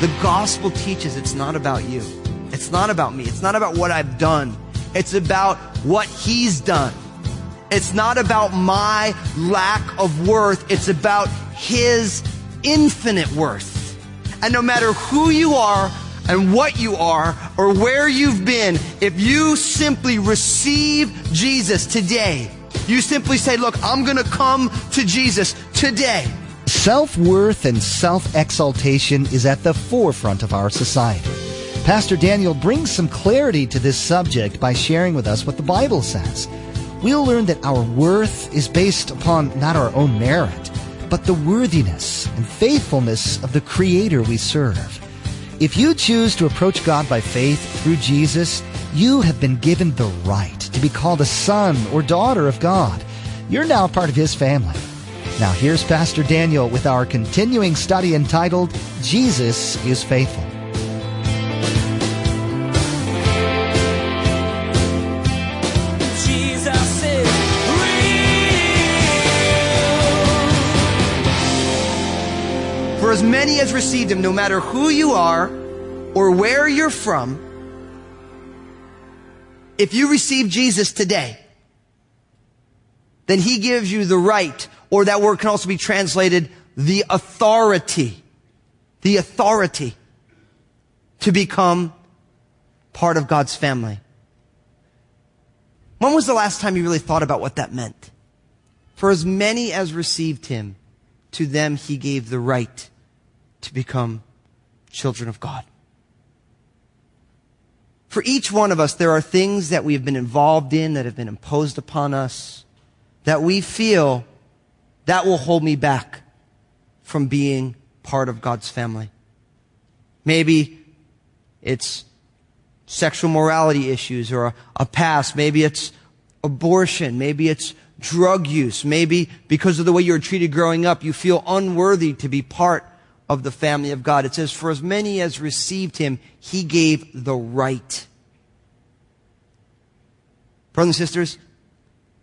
The gospel teaches it's not about you. It's not about me. It's not about what I've done. It's about what he's done. It's not about my lack of worth. It's about his infinite worth. And no matter who you are and what you are or where you've been, if you simply receive Jesus today, you simply say, look, I'm going to come to Jesus today. Self worth and self exaltation is at the forefront of our society. Pastor Daniel brings some clarity to this subject by sharing with us what the Bible says. We'll learn that our worth is based upon not our own merit, but the worthiness and faithfulness of the Creator we serve. If you choose to approach God by faith through Jesus, you have been given the right to be called a son or daughter of God. You're now part of His family. Now here's Pastor Daniel with our continuing study entitled Jesus is Faithful. Many as received him, no matter who you are or where you're from, if you receive Jesus today, then he gives you the right, or that word can also be translated the authority, the authority to become part of God's family. When was the last time you really thought about what that meant? For as many as received him, to them he gave the right to become children of God. For each one of us, there are things that we have been involved in that have been imposed upon us that we feel that will hold me back from being part of God's family. Maybe it's sexual morality issues or a, a past. Maybe it's abortion. Maybe it's drug use. Maybe because of the way you were treated growing up, you feel unworthy to be part of the family of God. It says, for as many as received him, he gave the right. Brothers and sisters,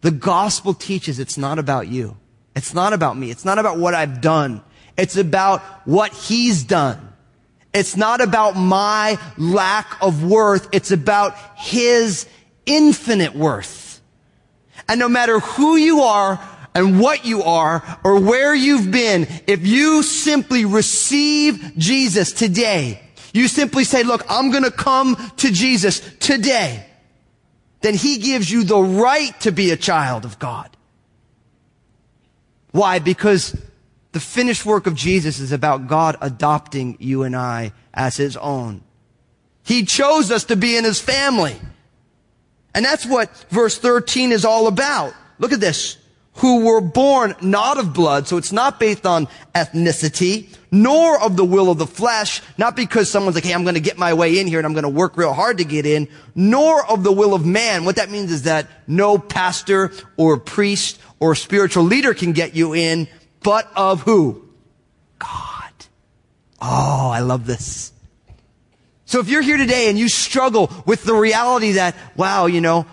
the gospel teaches it's not about you. It's not about me. It's not about what I've done. It's about what he's done. It's not about my lack of worth. It's about his infinite worth. And no matter who you are and what you are or where you've been, if you simply receive Jesus today, you simply say, look, I'm going to come to Jesus today, then he gives you the right to be a child of God. Why? Because the finished work of Jesus is about God adopting you and I as his own. He chose us to be in his family. And that's what verse 13 is all about. Look at this. Who were born not of blood, so it's not based on ethnicity, nor of the will of the flesh, not because someone's like, hey, I'm going to get my way in here and I'm going to work real hard to get in, nor of the will of man. What that means is that no pastor or priest or spiritual leader can get you in, but of who? God. Oh, I love this. So if you're here today and you struggle with the reality that, wow, you know,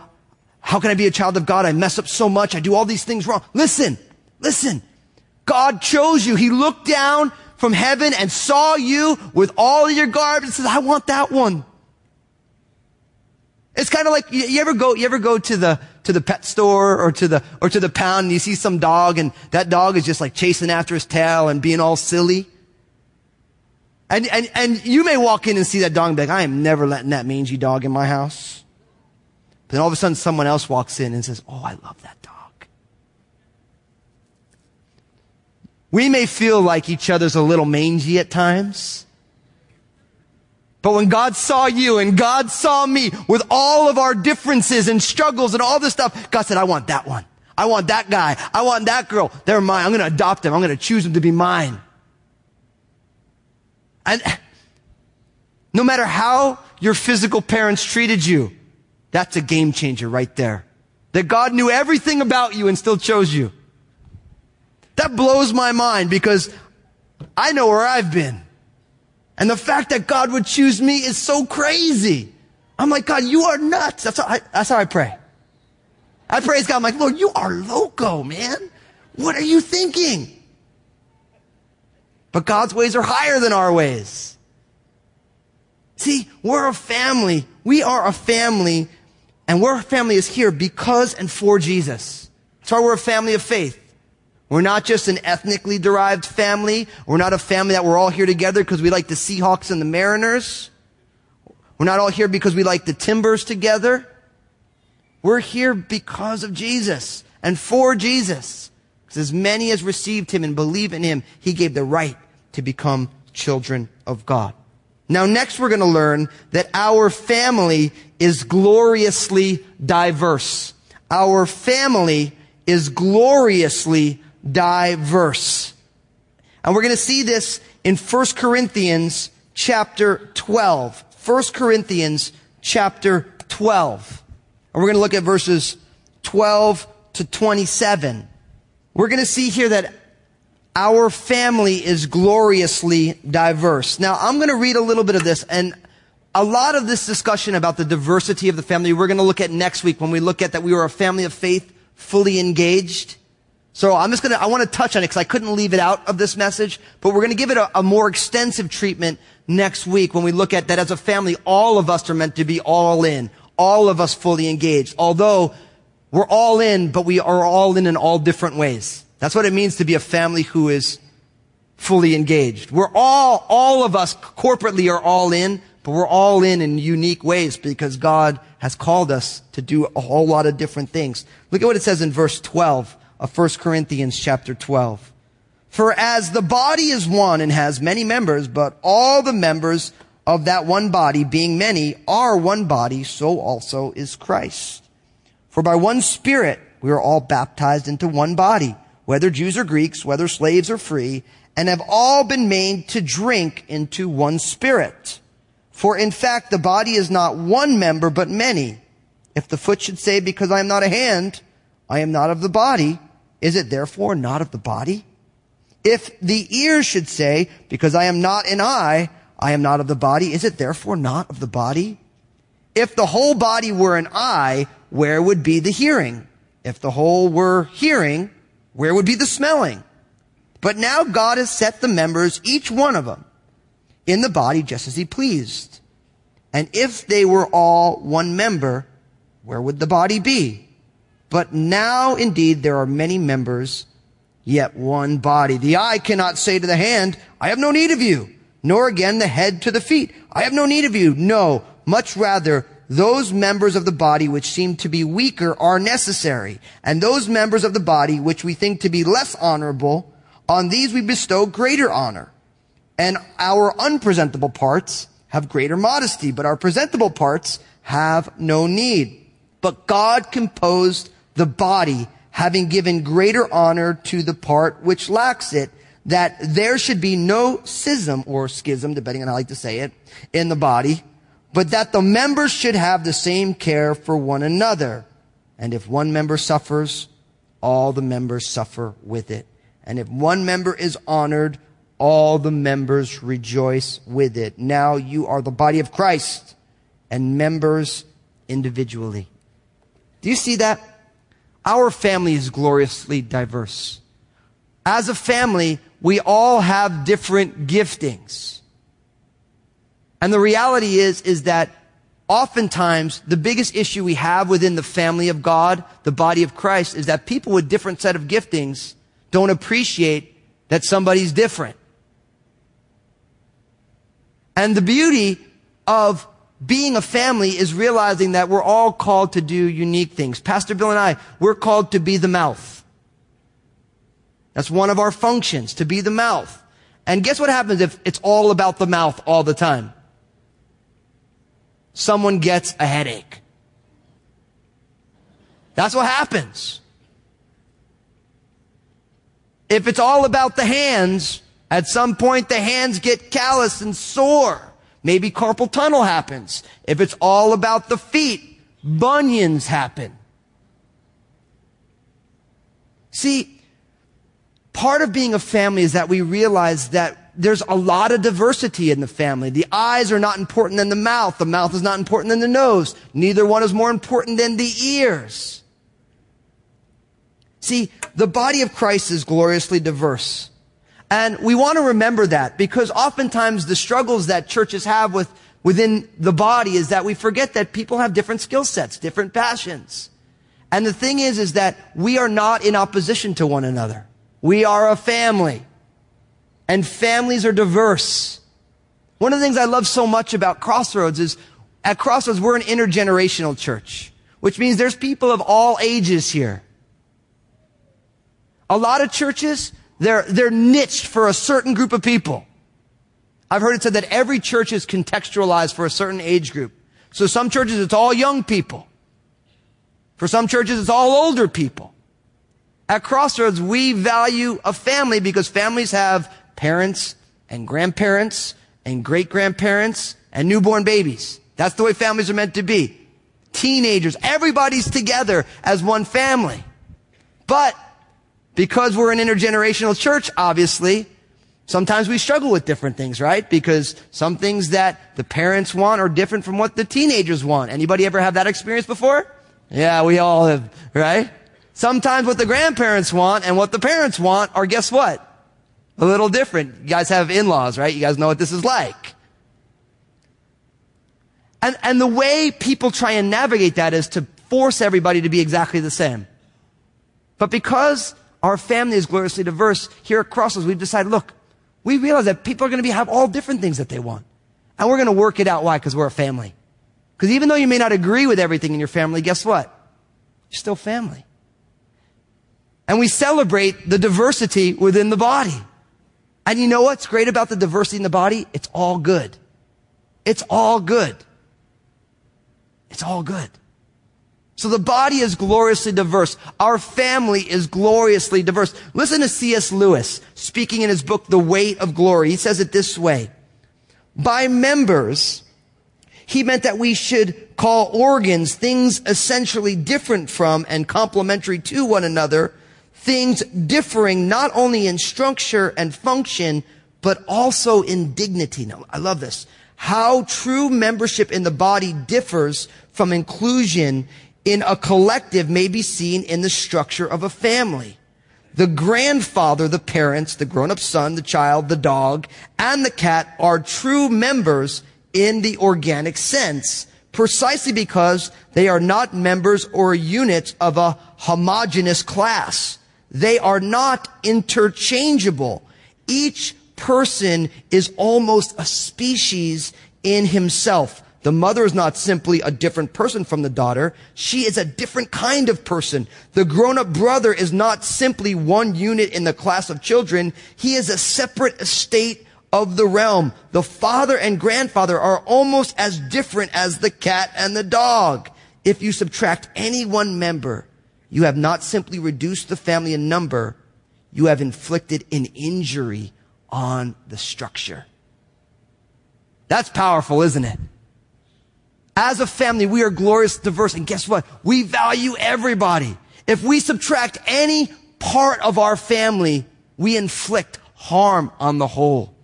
how can I be a child of God? I mess up so much. I do all these things wrong. Listen, listen. God chose you. He looked down from heaven and saw you with all your garbage and says, I want that one. It's kind of like, you, ever go, you ever go to the, to the pet store or to the, or to the pound and you see some dog and that dog is just like chasing after his tail and being all silly. And, and, and you may walk in and see that dog and be like, I am never letting that mangy dog in my house. But then all of a sudden someone else walks in and says, Oh, I love that dog. We may feel like each other's a little mangy at times. But when God saw you and God saw me with all of our differences and struggles and all this stuff, God said, I want that one. I want that guy. I want that girl. They're mine. I'm going to adopt them. I'm going to choose them to be mine. And no matter how your physical parents treated you, that's a game changer right there. That God knew everything about you and still chose you. That blows my mind because I know where I've been. And the fact that God would choose me is so crazy. I'm like, God, you are nuts. That's how I, that's how I pray. I praise God. I'm like, Lord, you are loco, man. What are you thinking? But God's ways are higher than our ways. See, we're a family. We are a family, and we're family is here because and for Jesus. That's why we're a family of faith. We're not just an ethnically derived family. We're not a family that we're all here together because we like the Seahawks and the Mariners. We're not all here because we like the Timbers together. We're here because of Jesus and for Jesus. Because as many as received him and believe in him, he gave the right to become children of God. Now next we're going to learn that our family is gloriously diverse. Our family is gloriously diverse. And we're going to see this in 1 Corinthians chapter 12. 1 Corinthians chapter 12. And we're going to look at verses 12 to 27. We're going to see here that our family is gloriously diverse. Now, I'm going to read a little bit of this and a lot of this discussion about the diversity of the family we're going to look at next week when we look at that we were a family of faith fully engaged. So I'm just going to, I want to touch on it because I couldn't leave it out of this message, but we're going to give it a, a more extensive treatment next week when we look at that as a family, all of us are meant to be all in, all of us fully engaged. Although we're all in, but we are all in in all different ways. That's what it means to be a family who is fully engaged. We're all, all of us corporately are all in, but we're all in in unique ways because God has called us to do a whole lot of different things. Look at what it says in verse 12 of 1 Corinthians chapter 12. For as the body is one and has many members, but all the members of that one body, being many, are one body, so also is Christ. For by one Spirit we are all baptized into one body whether Jews or Greeks, whether slaves or free, and have all been made to drink into one spirit. For in fact, the body is not one member, but many. If the foot should say, because I am not a hand, I am not of the body, is it therefore not of the body? If the ear should say, because I am not an eye, I am not of the body, is it therefore not of the body? If the whole body were an eye, where would be the hearing? If the whole were hearing, where would be the smelling? But now God has set the members, each one of them, in the body just as he pleased. And if they were all one member, where would the body be? But now indeed there are many members, yet one body. The eye cannot say to the hand, I have no need of you, nor again the head to the feet, I have no need of you. No, much rather those members of the body which seem to be weaker are necessary, and those members of the body which we think to be less honorable, on these we bestow greater honor. And our unpresentable parts have greater modesty, but our presentable parts have no need. But God composed the body, having given greater honor to the part which lacks it, that there should be no schism or schism, depending on how I like to say it, in the body, but that the members should have the same care for one another. And if one member suffers, all the members suffer with it. And if one member is honored, all the members rejoice with it. Now you are the body of Christ and members individually. Do you see that? Our family is gloriously diverse. As a family, we all have different giftings. And the reality is, is that oftentimes the biggest issue we have within the family of God, the body of Christ, is that people with different set of giftings don't appreciate that somebody's different. And the beauty of being a family is realizing that we're all called to do unique things. Pastor Bill and I, we're called to be the mouth. That's one of our functions, to be the mouth. And guess what happens if it's all about the mouth all the time? Someone gets a headache. That's what happens. If it's all about the hands, at some point the hands get callous and sore. Maybe carpal tunnel happens. If it's all about the feet, bunions happen. See, part of being a family is that we realize that there's a lot of diversity in the family. The eyes are not important than the mouth. The mouth is not important than the nose. Neither one is more important than the ears. See, the body of Christ is gloriously diverse. And we want to remember that because oftentimes the struggles that churches have with, within the body is that we forget that people have different skill sets, different passions. And the thing is, is that we are not in opposition to one another. We are a family. And families are diverse. One of the things I love so much about Crossroads is at Crossroads, we're an intergenerational church, which means there's people of all ages here. A lot of churches, they're, they're niched for a certain group of people. I've heard it said that every church is contextualized for a certain age group. So some churches, it's all young people. For some churches, it's all older people. At Crossroads, we value a family because families have parents and grandparents and great grandparents and newborn babies. That's the way families are meant to be. Teenagers, everybody's together as one family. But because we're an intergenerational church, obviously, sometimes we struggle with different things, right? Because some things that the parents want are different from what the teenagers want. Anybody ever have that experience before? Yeah, we all have, right? Sometimes what the grandparents want and what the parents want are guess what? A little different. You guys have in-laws, right? You guys know what this is like. And, and the way people try and navigate that is to force everybody to be exactly the same. But because our family is gloriously diverse, here at Crossroads, we've decided, look, we realize that people are going to be, have all different things that they want. And we're going to work it out. Why? Because we're a family. Because even though you may not agree with everything in your family, guess what? You're still family. And we celebrate the diversity within the body. And you know what's great about the diversity in the body? It's all good. It's all good. It's all good. So the body is gloriously diverse. Our family is gloriously diverse. Listen to C.S. Lewis speaking in his book, The Weight of Glory. He says it this way. By members, he meant that we should call organs things essentially different from and complementary to one another, things differing not only in structure and function, but also in dignity. Now, I love this. How true membership in the body differs from inclusion in a collective may be seen in the structure of a family. The grandfather, the parents, the grown-up son, the child, the dog, and the cat are true members in the organic sense, precisely because they are not members or units of a homogenous class. They are not interchangeable. Each person is almost a species in himself. The mother is not simply a different person from the daughter. She is a different kind of person. The grown-up brother is not simply one unit in the class of children. He is a separate estate of the realm. The father and grandfather are almost as different as the cat and the dog. If you subtract any one member, you have not simply reduced the family in number, you have inflicted an injury on the structure. That's powerful, isn't it? As a family, we are glorious, diverse, and guess what? We value everybody. If we subtract any part of our family, we inflict harm on the whole.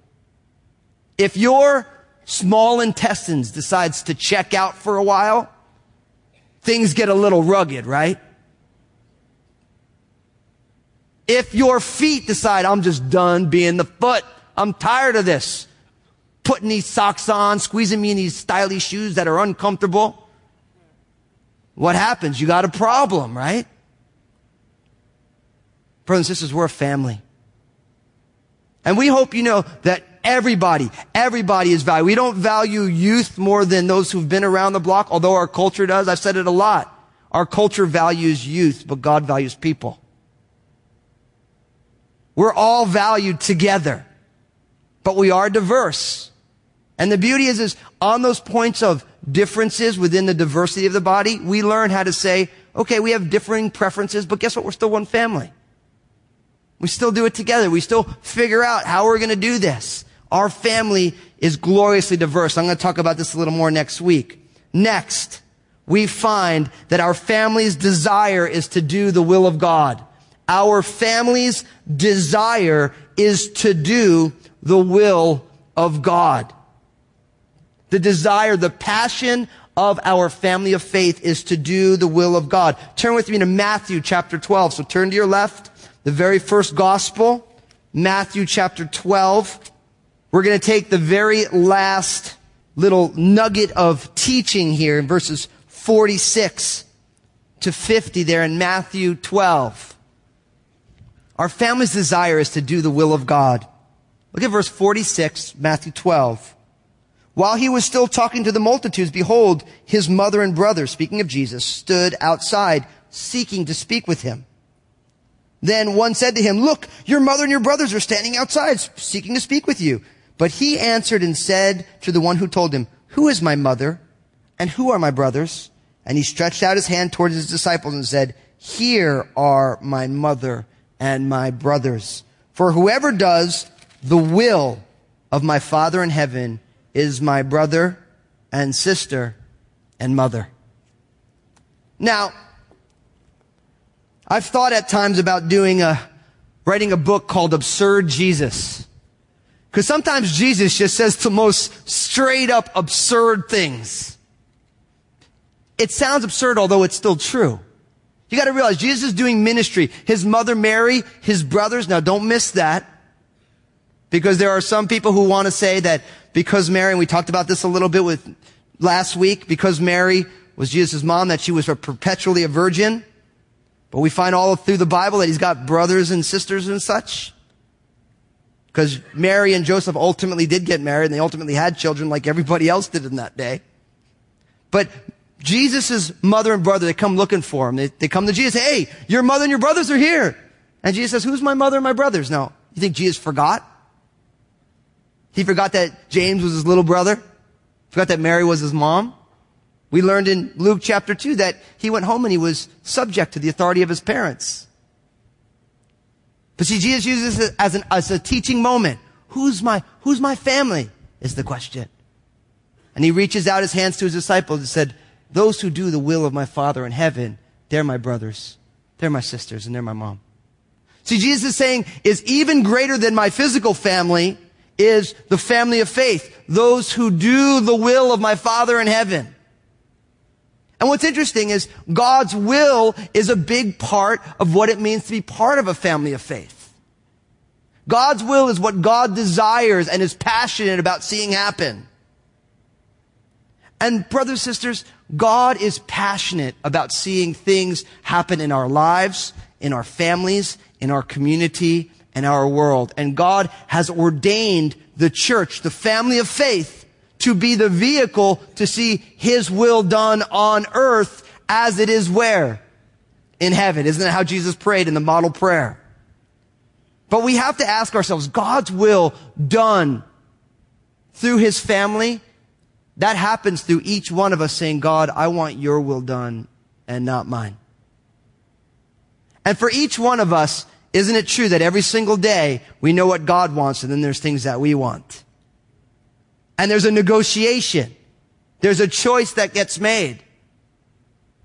If your small intestines decides to check out for a while, things get a little rugged, right? If your feet decide, I'm just done being the foot, I'm tired of this, putting these socks on, squeezing me in these stylish shoes that are uncomfortable, what happens? You got a problem, right? Brothers and sisters, we're a family. And we hope you know that everybody, everybody is valued. We don't value youth more than those who've been around the block, although our culture does. I've said it a lot. Our culture values youth, but God values people. We're all valued together, but we are diverse. And the beauty is, is on those points of differences within the diversity of the body, we learn how to say, okay, we have differing preferences, but guess what? We're still one family. We still do it together. We still figure out how we're going to do this. Our family is gloriously diverse. I'm going to talk about this a little more next week. Next, we find that our family's desire is to do the will of God. Our family's desire is to do the will of God. The desire, the passion of our family of faith is to do the will of God. Turn with me to Matthew chapter 12. So turn to your left, the very first gospel, Matthew chapter 12. We're going to take the very last little nugget of teaching here in verses 46 to 50 there in Matthew 12. Our family's desire is to do the will of God. Look at verse 46, Matthew 12. While he was still talking to the multitudes, behold, his mother and brother, speaking of Jesus, stood outside seeking to speak with him. Then one said to him, look, your mother and your brothers are standing outside seeking to speak with you. But he answered and said to the one who told him, who is my mother and who are my brothers? And he stretched out his hand towards his disciples and said, here are my mother and my brothers. For whoever does the will of my Father in heaven is my brother and sister and mother. Now, I've thought at times about doing a, writing a book called Absurd Jesus. Because sometimes Jesus just says the most straight up absurd things. It sounds absurd, although it's still true. You gotta realize Jesus is doing ministry. His mother Mary, his brothers, now don't miss that. Because there are some people who want to say that because Mary, and we talked about this a little bit with last week, because Mary was Jesus' mom, that she was perpetually a virgin. But we find all through the Bible that he's got brothers and sisters and such. Because Mary and Joseph ultimately did get married and they ultimately had children like everybody else did in that day. But Jesus' mother and brother, they come looking for him. They, they come to Jesus, hey, your mother and your brothers are here. And Jesus says, who's my mother and my brothers? Now, you think Jesus forgot? He forgot that James was his little brother? Forgot that Mary was his mom? We learned in Luke chapter 2 that he went home and he was subject to the authority of his parents. But see, Jesus uses it as, an, as a teaching moment. Who's my, who's my family? Is the question. And he reaches out his hands to his disciples and said, those who do the will of my Father in heaven, they're my brothers, they're my sisters, and they're my mom. See, Jesus is saying is even greater than my physical family is the family of faith. Those who do the will of my Father in heaven. And what's interesting is God's will is a big part of what it means to be part of a family of faith. God's will is what God desires and is passionate about seeing happen. And brothers, and sisters, God is passionate about seeing things happen in our lives, in our families, in our community, and our world. And God has ordained the church, the family of faith, to be the vehicle to see His will done on earth as it is where? In heaven. Isn't that how Jesus prayed in the model prayer? But we have to ask ourselves, God's will done through His family, that happens through each one of us saying, God, I want your will done and not mine. And for each one of us, isn't it true that every single day we know what God wants and then there's things that we want? And there's a negotiation. There's a choice that gets made.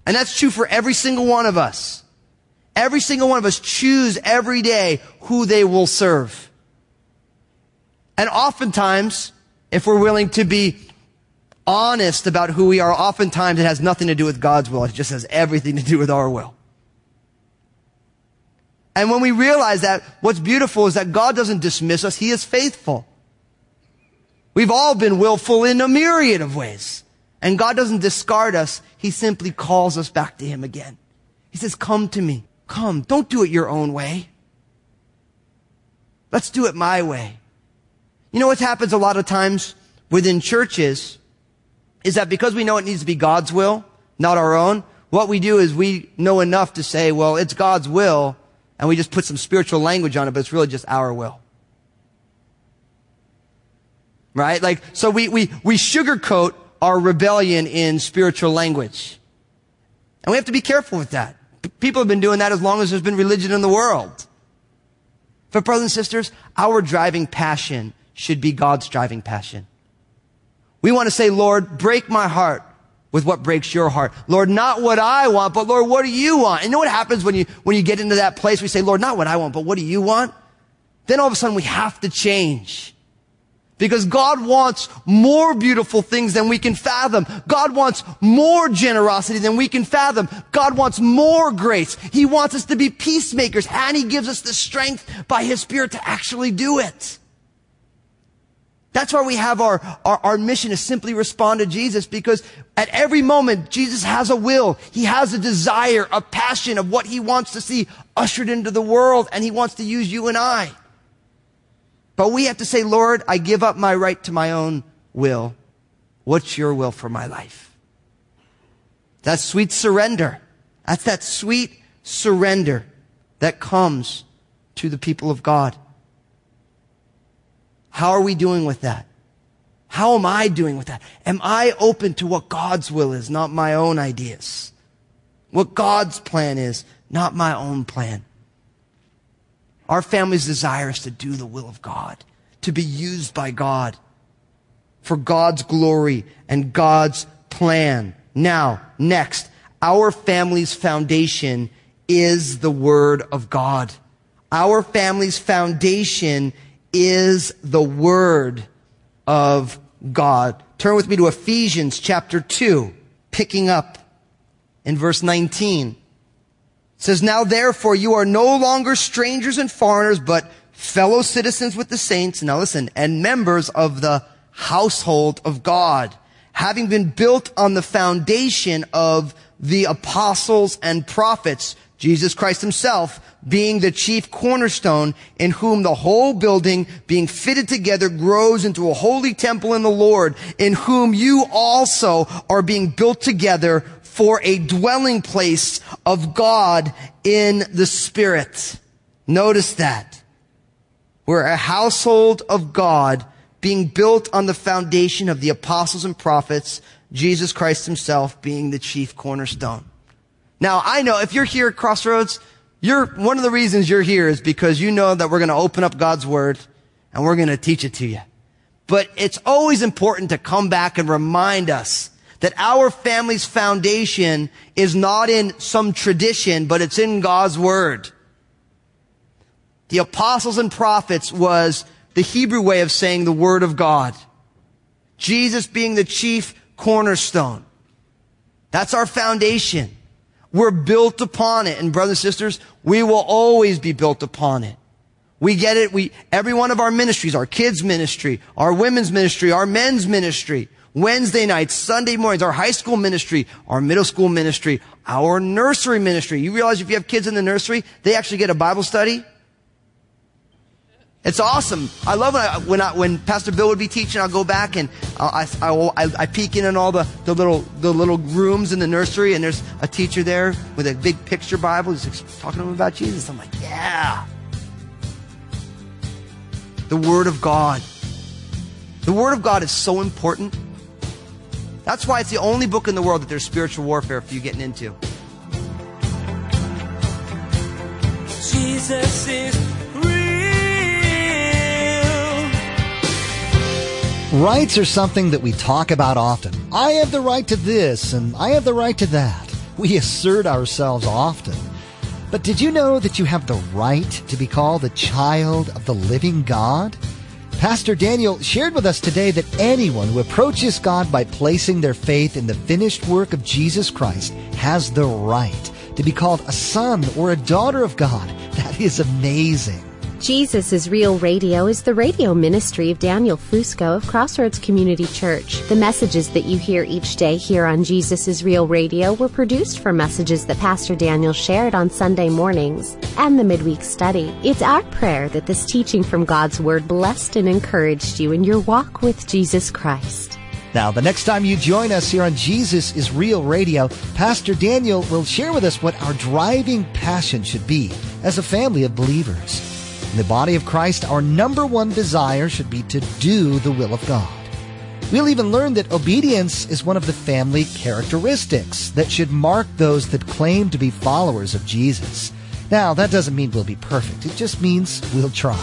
And that's true for every single one of us. Every single one of us choose every day who they will serve. And oftentimes, if we're willing to be honest about who we are, oftentimes it has nothing to do with God's will. It just has everything to do with our will. And when we realize that, what's beautiful is that God doesn't dismiss us. He is faithful. We've all been willful in a myriad of ways. And God doesn't discard us. He simply calls us back to Him again. He says, come to me. Come. Don't do it your own way. Let's do it my way. You know what happens a lot of times within churches is that because we know it needs to be God's will, not our own, what we do is we know enough to say, well, it's God's will, and we just put some spiritual language on it, but it's really just our will. Right? Like, so we, we, we sugarcoat our rebellion in spiritual language. And we have to be careful with that. P- people have been doing that as long as there's been religion in the world. But brothers and sisters, our driving passion should be God's driving passion. We want to say, Lord, break my heart with what breaks your heart. Lord, not what I want, but Lord, what do you want? And you know what happens when you, when you get into that place? We say, Lord, not what I want, but what do you want? Then all of a sudden we have to change. Because God wants more beautiful things than we can fathom. God wants more generosity than we can fathom. God wants more grace. He wants us to be peacemakers and He gives us the strength by His Spirit to actually do it. That's why we have our, our, our, mission to simply respond to Jesus because at every moment, Jesus has a will. He has a desire, a passion of what he wants to see ushered into the world and he wants to use you and I. But we have to say, Lord, I give up my right to my own will. What's your will for my life? That's sweet surrender. That's that sweet surrender that comes to the people of God. How are we doing with that? How am I doing with that? Am I open to what God's will is, not my own ideas? What God's plan is, not my own plan. Our family's desire is to do the will of God, to be used by God for God's glory and God's plan. Now, next, our family's foundation is the Word of God. Our family's foundation is the Word of God. Turn with me to Ephesians chapter 2, picking up in verse 19. It says, Now therefore you are no longer strangers and foreigners, but fellow citizens with the saints. Now listen, and members of the household of God, having been built on the foundation of the apostles and prophets, Jesus Christ himself being the chief cornerstone in whom the whole building being fitted together grows into a holy temple in the Lord in whom you also are being built together for a dwelling place of God in the Spirit. Notice that. We're a household of God being built on the foundation of the apostles and prophets, Jesus Christ himself being the chief cornerstone. Now, I know if you're here at Crossroads, you're, one of the reasons you're here is because you know that we're going to open up God's Word and we're going to teach it to you. But it's always important to come back and remind us that our family's foundation is not in some tradition, but it's in God's Word. The apostles and prophets was the Hebrew way of saying the Word of God. Jesus being the chief cornerstone. That's our foundation. We're built upon it. And brothers and sisters, we will always be built upon it. We get it. We, every one of our ministries, our kids ministry, our women's ministry, our men's ministry, Wednesday nights, Sunday mornings, our high school ministry, our middle school ministry, our nursery ministry. You realize if you have kids in the nursery, they actually get a Bible study? It's awesome. I love when I, when, I, when Pastor Bill would be teaching. I'll go back and I, I, I, peek in in all the, the little the little rooms in the nursery, and there's a teacher there with a big picture Bible. He's talking to them about Jesus. I'm like, yeah. The Word of God. The Word of God is so important. That's why it's the only book in the world that there's spiritual warfare for you getting into. Jesus is Rights are something that we talk about often. I have the right to this and I have the right to that. We assert ourselves often. But did you know that you have the right to be called a child of the living God? Pastor Daniel shared with us today that anyone who approaches God by placing their faith in the finished work of Jesus Christ has the right to be called a son or a daughter of God. That is amazing. Jesus is Real Radio is the radio ministry of Daniel Fusco of Crossroads Community Church. The messages that you hear each day here on Jesus is Real Radio were produced from messages that Pastor Daniel shared on Sunday mornings and the midweek study. It's our prayer that this teaching from God's Word blessed and encouraged you in your walk with Jesus Christ. Now, the next time you join us here on Jesus is Real Radio, Pastor Daniel will share with us what our driving passion should be as a family of believers. In the body of Christ, our number one desire should be to do the will of God. We'll even learn that obedience is one of the family characteristics that should mark those that claim to be followers of Jesus. Now, that doesn't mean we'll be perfect. It just means we'll try.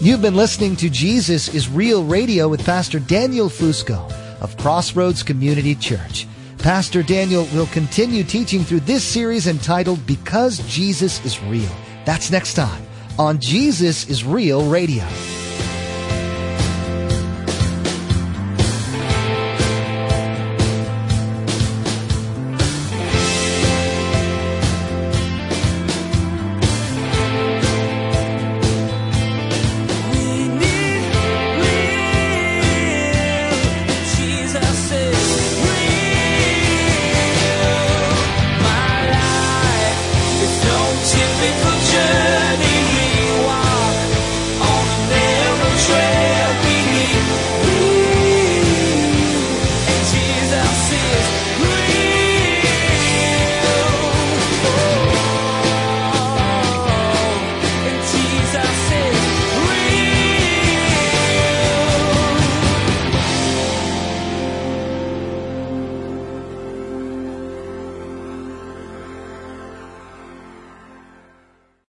You've been listening to Jesus is Real Radio with Pastor Daniel Fusco of Crossroads Community Church. Pastor Daniel will continue teaching through this series entitled Because Jesus is Real. That's next time on Jesus is Real Radio.